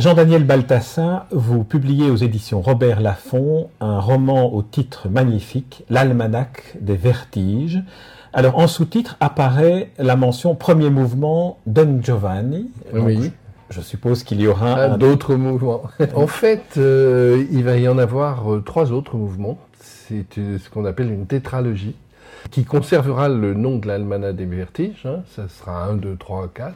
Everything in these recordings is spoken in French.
Jean-Daniel Baltassa, vous publiez aux éditions Robert Laffont un roman au titre magnifique, L'Almanach des Vertiges. Alors, en sous-titre apparaît la mention premier mouvement Don Giovanni. Oui. Je, suppose qu'il y aura ah, d'autres mouvements. en fait, euh, il va y en avoir euh, trois autres mouvements. C'est euh, ce qu'on appelle une tétralogie qui conservera le nom de l'Almanach des Vertiges. Hein. ça sera 1, 2, 3, 4.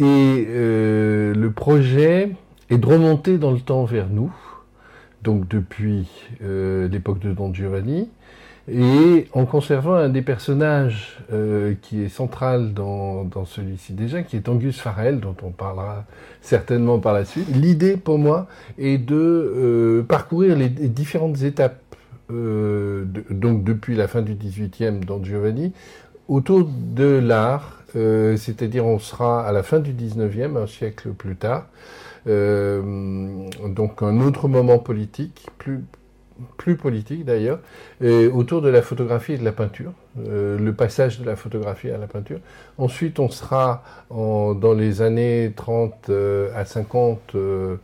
Et le projet est de remonter dans le temps vers nous, donc depuis l'époque de Don Giovanni, et en conservant un des personnages euh, qui est central dans, celui-ci déjà, qui est Angus Farrell, dont on parlera certainement par la suite. L'idée pour moi est de euh, parcourir les, différentes étapes, euh, donc depuis la fin du 18e dans Giovanni, autour de l'art, c'est-à-dire on sera à la fin du 19e, un siècle plus tard, donc un autre moment politique, plus plus politique d'ailleurs, autour de la photographie et de la peinture, euh, le passage de la photographie à la peinture. Ensuite, on sera dans les années 30 euh, à 50 euh,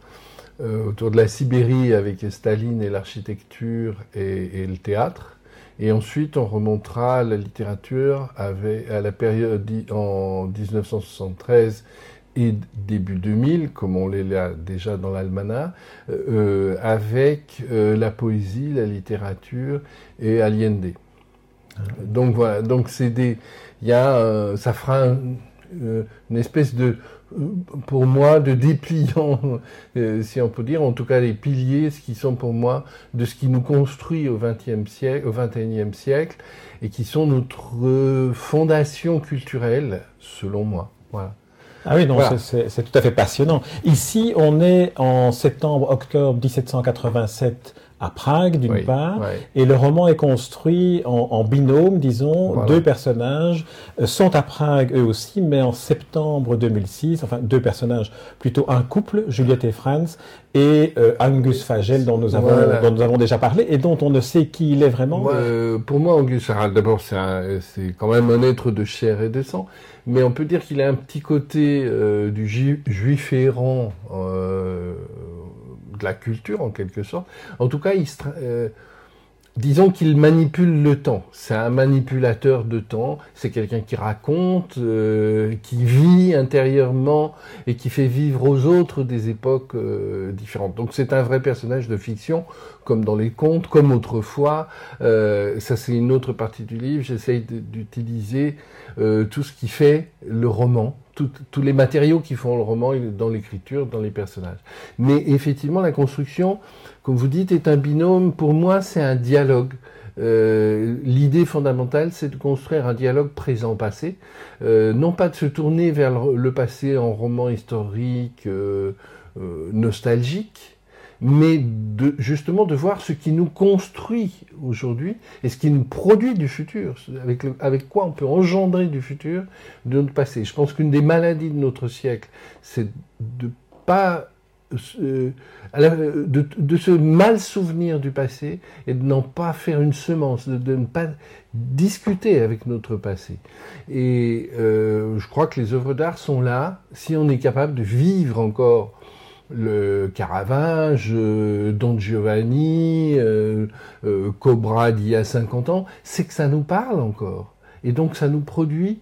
autour de la Sibérie avec Staline et l'architecture et, le théâtre. Et ensuite, on remontera la littérature à la période en 1973 et début 2000, comme on l'est là déjà dans l'almanach, euh, avec euh, la poésie, la littérature et Allende. Donc voilà, donc c'est des, y a, euh, ça fera une espèce de, pour moi, de dépliant, si on peut dire, en tout cas les piliers, ce qui sont pour moi de ce qui nous construit au XXe siècle, au XXIe siècle, et qui sont notre fondation culturelle, selon moi. Voilà. Ah oui, donc c'est tout à fait passionnant. Ici, on est en septembre-octobre 1787 à Prague d'une part, et le roman est construit en, binôme, disons, deux personnages euh, sont à Prague eux aussi, mais en septembre 2006, enfin deux personnages, plutôt un couple, Juliette et Franz, et euh, Angus Fagel dont nous, avons, dont nous avons déjà parlé, et dont on ne sait qui il est vraiment. Euh, pour moi, Angus, d'abord c'est quand même un être de chair et de sang, mais on peut dire qu'il a un petit côté du juif errant de la culture en quelque sorte. En tout cas, euh, disons qu'il manipule le temps. C'est un manipulateur de temps. C'est quelqu'un qui raconte, euh, qui vit intérieurement et qui fait vivre aux autres des époques euh, différentes. Donc c'est un vrai personnage de fiction, comme dans les contes, comme autrefois. ça c'est une autre partie du livre. J'essaye d'utiliser tout ce qui fait le roman tous les matériaux qui font le roman dans l'écriture, dans les personnages. Mais effectivement, la construction, comme vous dites, est un binôme. Pour moi, c'est un dialogue. Euh, l'idée fondamentale, c'est de construire un dialogue présent-passé, euh, non pas de se tourner vers le, passé en roman historique euh, nostalgique, mais justement de voir ce qui nous construit aujourd'hui et ce qui nous produit du futur, avec, quoi on peut engendrer du futur de notre passé. Je pense qu'une des maladies de notre siècle, c'est de pas euh, de, de, se mal souvenir du passé et de n'en pas faire une semence, de, ne pas discuter avec notre passé. Et euh, je crois que les œuvres d'art sont là si on est capable de vivre encore le Caravage, euh, Don Giovanni, euh, euh, Cobra d'il y a 50 ans, c'est que ça nous parle encore. Et donc ça nous produit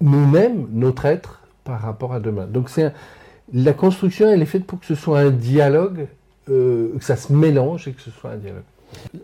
nous-mêmes, notre être, par rapport à demain. Donc c'est la construction, elle est faite pour que ce soit un dialogue, que ça se mélange et que ce soit un dialogue.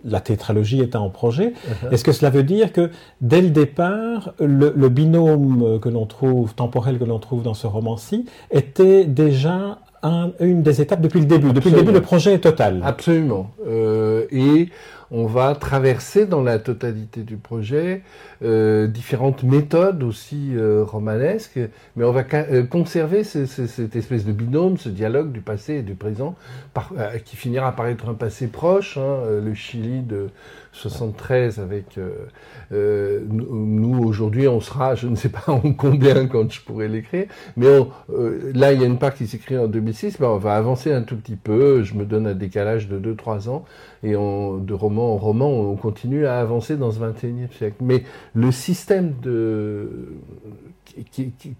La tétralogie est en projet. Uh-huh. Est-ce que cela veut dire que dès le départ, le, le binôme que l'on trouve, temporel que l'on trouve dans ce roman-ci, était déjà une des étapes depuis le début. Depuis le début, le projet est total. Absolument. Euh, et on va traverser dans la totalité du projet euh, différentes méthodes aussi euh, romanesques, mais on va conserver cette espèce de binôme, ce dialogue du passé et du présent, par, qui finira par être un passé proche. Hein, le Chili de 73 avec nous, aujourd'hui on sera je ne sais pas en combien quand je pourrais l'écrire mais là il y a une part qui s'écrit en 2006 mais on va avancer un tout petit peu. Je me donne un décalage de 2-3 ans et on, de roman en roman, on continue à avancer dans ce 21e siècle. Mais le système de,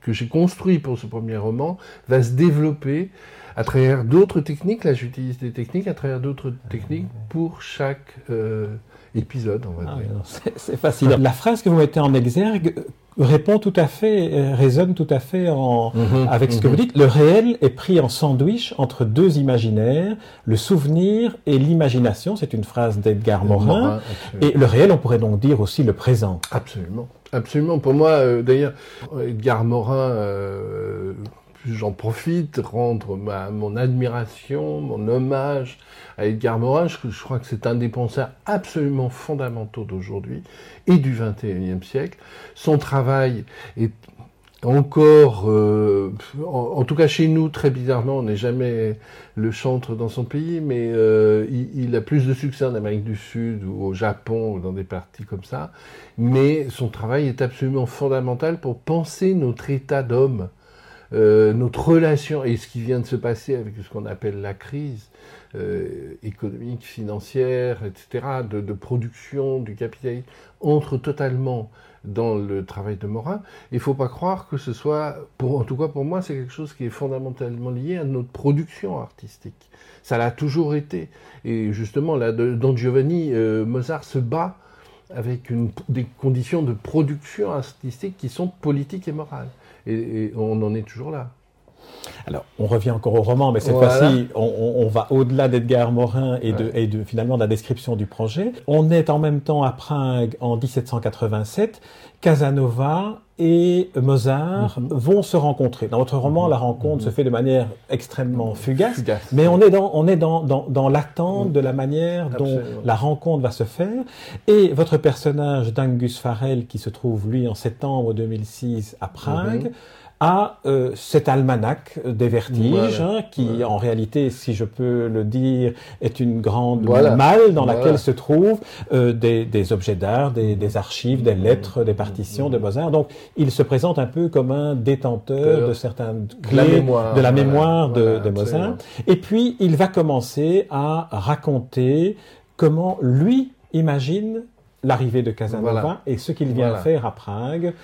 que j'ai construit pour ce premier roman va se développer à travers d'autres techniques. Là, j'utilise des techniques à travers d'autres techniques pour chaque euh, épisode, on va ah dire. C'est facile. La phrase que vous mettez en exergue répond tout à fait, euh, résonne tout à fait en, mhm, avec ce que mhm. vous dites. Le réel est pris en sandwich entre deux imaginaires, le souvenir et l'imagination. C'est une phrase d'Edgar Morin. et le réel, on pourrait donc dire aussi le présent. Absolument. Absolument. Pour moi, euh, d'ailleurs, Edgar Morin, euh, j'en profite, rendre ma, mon admiration, mon hommage à Edgar Morin. Je, crois que c'est un des penseurs absolument fondamentaux d'aujourd'hui et du XXIe siècle. Son travail est encore, euh, en, tout cas chez nous, très bizarrement, on n'est jamais le chantre dans son pays, mais euh, il, a plus de succès en Amérique du Sud ou au Japon ou dans des parties comme ça. Mais son travail est absolument fondamental pour penser notre état d'homme euh, notre relation et ce qui vient de se passer avec ce qu'on appelle la crise euh, économique, financière, etc., de, production du capitalisme, entre totalement dans le travail de Morin. Il ne faut pas croire que ce soit, en tout cas pour moi, c'est quelque chose qui est fondamentalement lié à notre production artistique. Ça l'a toujours été. Et justement, là, de, dans Giovanni, euh, Mozart se bat avec des conditions de production artistique qui sont politiques et morales et, on en est toujours là. Alors, on revient encore au roman, mais cette fois-ci, on, va au-delà d'Edgar Morin et, de, et de, finalement de la description du projet. On est en même temps à Prague en 1787. Casanova et Mozart mhm. vont se rencontrer. Dans votre roman, mhm. la rencontre se mhm. fait de manière extrêmement fugace, mais on est dans, on est dans, dans, dans l'attente de la manière dont la rencontre va se faire. Et votre personnage d'Angus Farrell, qui se trouve, lui, en septembre 2006 à Prague, à euh, cet almanach des vertiges, hein, qui en réalité, si je peux le dire, est une grande malle dans laquelle se trouvent euh, des, des, objets d'art, des, des, archives, des lettres, des partitions de Mozart. Donc, il se présente un peu comme un détenteur de certaines clés de la mémoire. de, de Mozart. Et puis, il va commencer à raconter comment lui imagine l'arrivée de Casanova et ce qu'il vient faire à Prague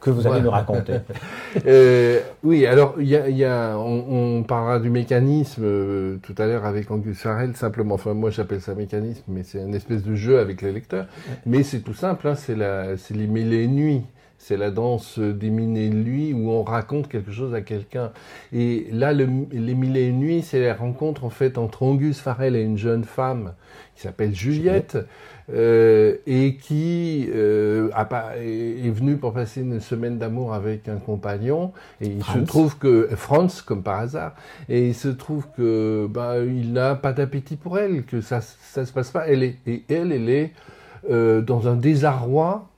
que vous allez nous raconter. euh, oui, alors il y a, y a on, on, parlera du mécanisme euh, tout à l'heure avec Angus Farrell, simplement. Enfin, moi j'appelle ça mécanisme, mais c'est une espèce de jeu avec les lecteurs. Mais c'est tout simple, hein, c'est la, c'est les mille et nuits. C'est la danse des mille et nuits où on raconte quelque chose à quelqu'un. Et là, le, les mille et nuits, c'est la rencontre en fait entre Angus Farrell et une jeune femme qui s'appelle Juliette. Euh, et qui euh, a, est venu pour passer une semaine d'amour avec un compagnon. Et il se trouve que Franz, comme par hasard, et il se trouve que bah, il n'a pas d'appétit pour elle, que ça ça se passe pas. Elle est et elle elle est euh, dans un désarroi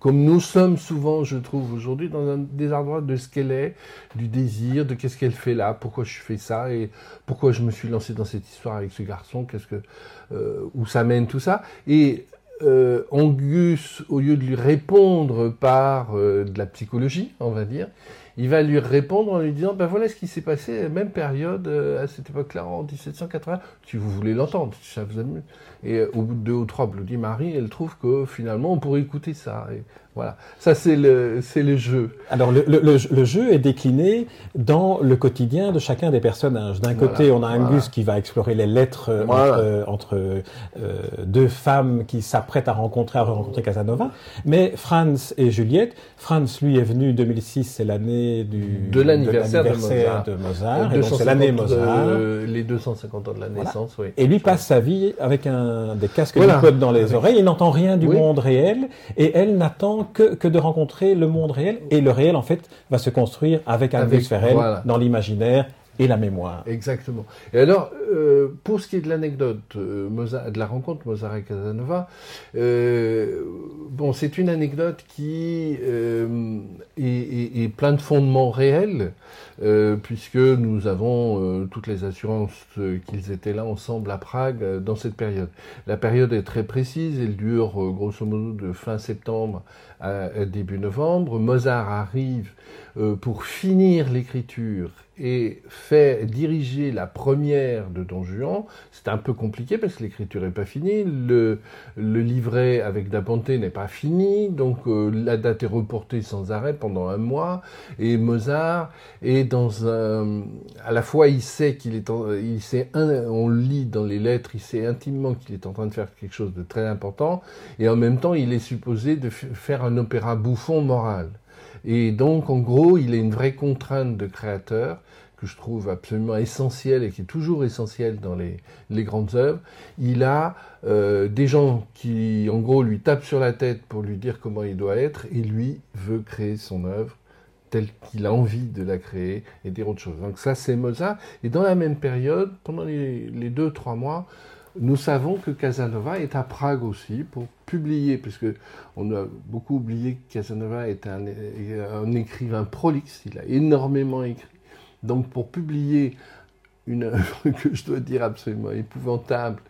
comme nous sommes souvent, je trouve, aujourd'hui, dans un désarroi de ce qu'elle est, du désir, de qu'est-ce qu'elle fait là, pourquoi je fais ça, et pourquoi je me suis lancé dans cette histoire avec ce garçon, qu'est-ce que, euh, où ça mène tout ça. Et euh, Angus, au lieu de lui répondre par euh, de la psychologie, on va dire, il va lui répondre en lui disant, ben voilà ce qui s'est passé, même période, euh, à cette époque-là, en 1780, si vous voulez l'entendre, si ça vous amuse. Et euh, au bout de deux ou trois Bloody Mary, elle trouve que finalement, on pourrait écouter ça. Et voilà, ça c'est le, c'est le jeu. Alors le, le, le, jeu est décliné dans le quotidien de chacun des personnages. D'un côté, on a Angus qui va explorer les lettres euh, entre, entre deux femmes qui s'apprêtent à rencontrer, à rencontrer Casanova. Mais Franz et Juliette, Franz lui est venu 2006, c'est l'année du de l'anniversaire de, de, Mozart. et donc c'est l'année Mozart. les 250 ans de la naissance, oui. Et lui passe sa vie avec un des casques voilà. dans les oreilles. Il n'entend rien du monde réel et elle n'attend que, que de rencontrer le monde réel. Et le réel, en fait, va se construire avec Ferrel dans l'imaginaire et la mémoire. Exactement. Et alors, euh, pour ce qui est de l'anecdote euh, de la rencontre Mozart et Casanova, euh, bon, c'est une anecdote qui est, est, est, plein de fondements réels, puisque nous avons toutes les assurances qu'ils étaient là ensemble à Prague dans cette période. La période est très précise, elle dure grosso modo de fin septembre à début novembre. Mozart arrive pour finir l'écriture et fait diriger la première de Don Juan. C'est un peu compliqué parce que l'écriture n'est pas finie, le, livret avec Da Ponte n'est pas fini, donc euh, la date est reportée sans arrêt pendant un mois. Et Mozart est dans un, à la fois il sait qu'il est, il sait, on lit dans les lettres, il sait intimement qu'il est en train de faire quelque chose de très important, et en même temps il est supposé de faire un opéra bouffon moral. Et donc, en gros, il a une vraie contrainte de créateur que je trouve absolument essentielle et qui est toujours essentielle dans les, grandes œuvres. Il a euh, des gens qui, en gros, lui tapent sur la tête pour lui dire comment il doit être, et lui veut créer son œuvre telle qu'il a envie de la créer et dire autre chose. Donc ça, c'est Mozart. Et dans la même période, pendant les deux, trois mois, nous savons que Casanova est à Prague aussi pour publier, puisque on a beaucoup oublié que Casanova est un, un écrivain prolixe, il a énormément écrit. Donc pour publier une œuvre que je dois dire absolument épouvantable,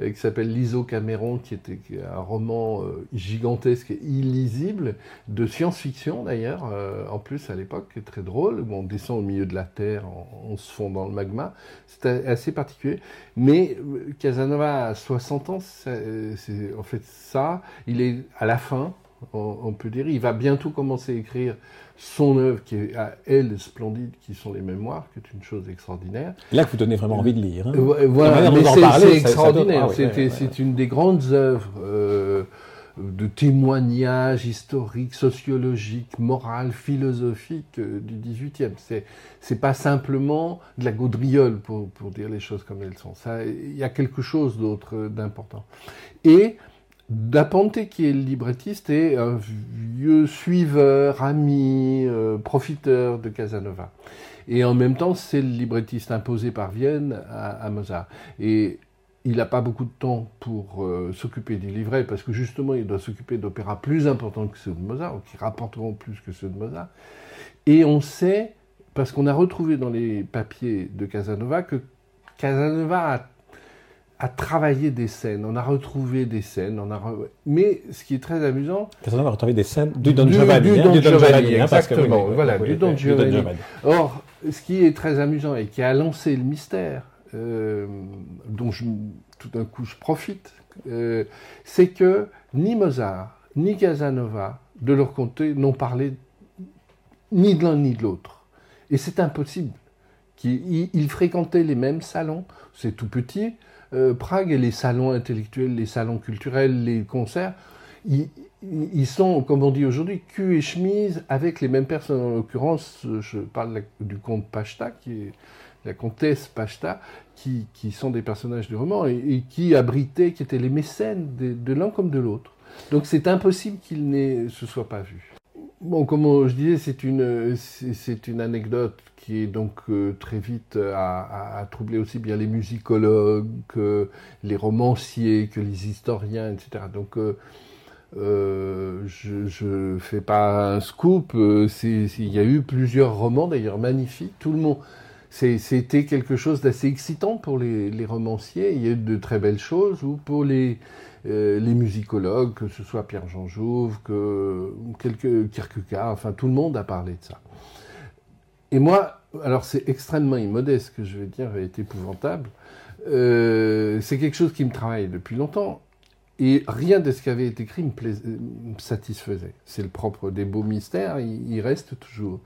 euh, qui s'appelle L'ISO Cameron, qui était un roman euh, gigantesque et illisible, de science-fiction d'ailleurs, euh, en plus à l'époque, très drôle, où on descend au milieu de la Terre, on, se fond dans le magma, c'est assez particulier. Mais Casanova a 60 ans, c'est en fait ça, il est à la fin, on, peut dire. Il va bientôt commencer à écrire son œuvre qui est à elle splendide, qui sont les mémoires, qui est une chose extraordinaire. Là, vous donnez vraiment envie de lire. Hein. Voilà, mais c'est extraordinaire. Ah c'est une des grandes œuvres euh, de témoignage historique, sociologique, moral, philosophique euh, du XVIIIe. C'est c'est pas simplement de la gaudriole pour, pour dire les choses comme elles sont. Il y a quelque chose d'autre d'important. Et Dapante, qui est le librettiste, est un vieux suiveur, ami, euh, profiteur de Casanova. Et en même temps, c'est le librettiste imposé par Vienne à, Mozart. Et il n'a pas beaucoup de temps pour euh, s'occuper du livret, parce que justement, il doit s'occuper d'opéras plus importants que ceux de Mozart, ou qui rapporteront plus que ceux de Mozart. Et on sait, parce qu'on a retrouvé dans les papiers de Casanova, que Casanova a à travailler des scènes. On a retrouvé des scènes. On a Mais ce qui est très amusant. On a retrouvé des scènes du Don Giovanni. Du, hein, Don, Giovanni, exactement. voilà, du Don Giovanni. Or, ce qui est très amusant et qui a lancé le mystère, euh, dont je, tout d'un coup je profite, euh, c'est que ni Mozart, ni Casanova, de leur côté, n'ont parlé ni de l'un ni de l'autre. Et c'est impossible. Ils fréquentaient les mêmes salons, c'est tout petit, euh, Prague et les salons intellectuels, les salons culturels, les concerts, ils, sont, comme on dit aujourd'hui, cul et chemise avec les mêmes personnes. En l'occurrence, je parle du comte Pachta, qui la comtesse Pachta, qui, sont des personnages du roman et, qui abritaient, qui étaient les mécènes de, l'un comme de l'autre. Donc c'est impossible qu'ils ne se soient pas vus. Bon, comme je disais, c'est une, c'est une anecdote qui est donc euh, très vite à, à, troubler aussi bien les musicologues que les romanciers, que les historiens, etc. Donc, euh, euh, je ne fais pas un scoop. Il y a eu plusieurs romans d'ailleurs magnifiques. Tout le monde. C'était quelque chose d'assez excitant pour les, les, romanciers. Il y a eu de très belles choses. Ou pour les, les musicologues, que ce soit Pierre-Jean Jouve, que quelques Kierkegaard, enfin tout le monde a parlé de ça. Et moi, alors c'est extrêmement immodeste que je vais dire, est épouvantable. Euh, c'est quelque chose qui me travaille depuis longtemps. Et rien de ce qui avait été écrit me, satisfaisait. C'est le propre des beaux mystères, il, reste toujours.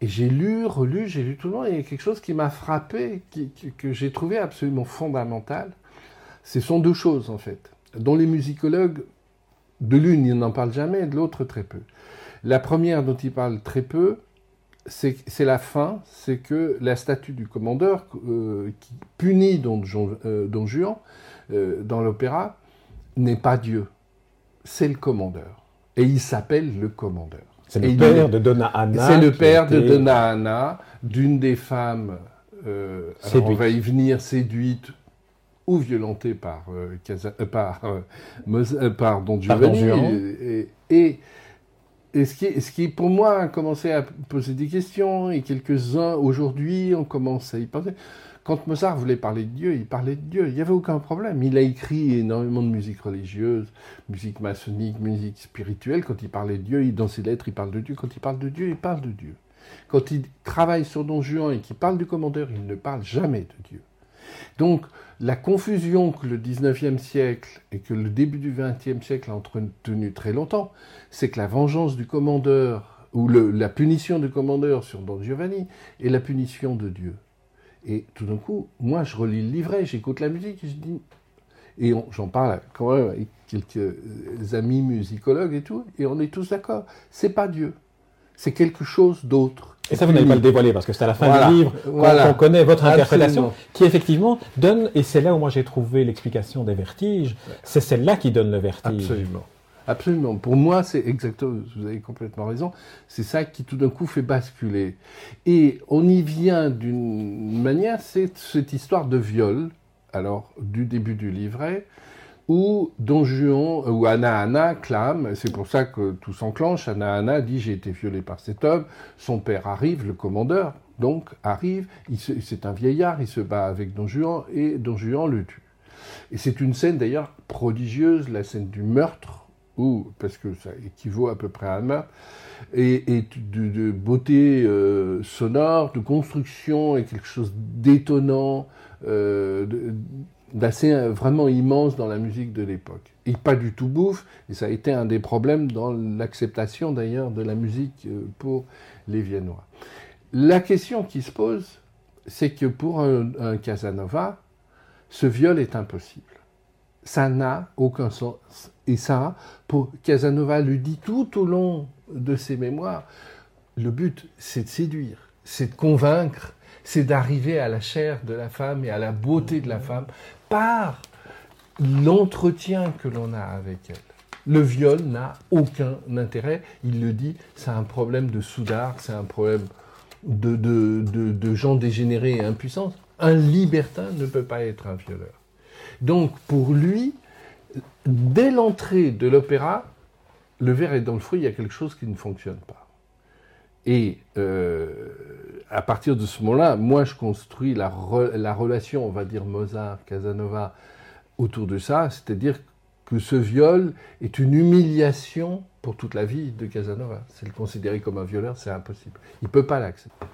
Et j'ai lu, relu, j'ai lu tout le monde, et il y a quelque chose qui m'a frappé, que j'ai trouvé absolument fondamental. Ce sont deux choses, en fait, dont les musicologues, de l'une, ils n'en parlent jamais, de l'autre, très peu. La première dont ils parlent très peu, c'est la fin, c'est que la statue du commandeur euh, qui punit Don, euh, Juan euh, dans l'opéra n'est pas Dieu, c'est le commandeur. Et il s'appelle le commandeur. C'est le, père de Donna Anna. C'est le père de Donna Anna, d'une des femmes, on va y venir, séduite ou violentée par, par, par Don Giovanni. et et ce qui, ce qui, pour moi, a commencé à poser des questions, et quelques-uns aujourd'hui ont commencé à y penser. Quand Mozart voulait parler de Dieu, il parlait de Dieu, il n'y avait aucun problème. Il a écrit énormément de musique religieuse, musique maçonnique, musique spirituelle. Quand il parlait de Dieu, dans ses lettres, il parle de Dieu. Quand il parle de Dieu, il parle de Dieu. Quand il travaille sur Don Juan et qu'il parle du commandeur, il ne parle jamais de Dieu. Donc, la confusion que le 19e siècle et que le début du 20e siècle a entretenu très longtemps, c'est que la vengeance du commandeur, ou la punition du commandeur sur Don Giovanni, est la punition de Dieu. Et tout d'un coup, moi, je relis le livret, j'écoute la musique, et je dis, et j'en parle quand même avec quelques amis musicologues et tout, et on est tous d'accord. C'est pas Dieu. C'est quelque chose d'autre. Et ça, vous n'avez pas le dévoilé parce que c'est à la fin du livre qu'on connaît votre interprétation, qui effectivement donne, et c'est là où moi j'ai trouvé l'explication des vertiges, c'est celle-là qui donne le vertige. Absolument. Absolument. Pour moi, c'est exactement, vous avez complètement raison, c'est ça qui tout d'un coup fait basculer. Et on y vient d'une manière, c'est cette histoire de viol, alors du début du livret, où Don Juan, ou Anna Anna clame, c'est pour ça que tout s'enclenche, Anna Anna dit j'ai été violée par cet homme, son père arrive, le commandeur, donc arrive, c'est un vieillard, il se bat avec Don Juan, et Don Juan le tue. Et c'est une scène d'ailleurs prodigieuse, la scène du meurtre, ou parce que ça équivaut à peu près à un meurtre, et, de, beauté euh, sonore, de construction, et quelque chose d'étonnant, euh, d'assez euh, vraiment immense dans la musique de l'époque. Et pas du tout bouffe, et ça a été un des problèmes dans l'acceptation d'ailleurs de la musique euh, pour les Viennois. La question qui se pose, c'est que pour un, Casanova, ce viol est impossible. Ça n'a aucun sens. Et ça, pour Casanova le dit tout au long de ses mémoires, le but, c'est de séduire, c'est de convaincre, c'est d'arriver à la chair de la femme et à la beauté de la femme par l'entretien que l'on a avec elle. Le viol n'a aucun intérêt, il le dit, c'est un problème de soudard, c'est un problème de, gens dégénérés et impuissants. Un libertin ne peut pas être un violeur. Donc pour lui, dès l'entrée de l'opéra, le verre est dans le fruit, il y a quelque chose qui ne fonctionne pas. Et euh, à partir de ce moment-là, moi, je construis la, la relation, on va dire Mozart-Casanova, autour de ça, c'est-à-dire que ce viol est une humiliation pour toute la vie de Casanova. C'est le considérer comme un violeur, c'est impossible. Il ne peut pas l'accepter.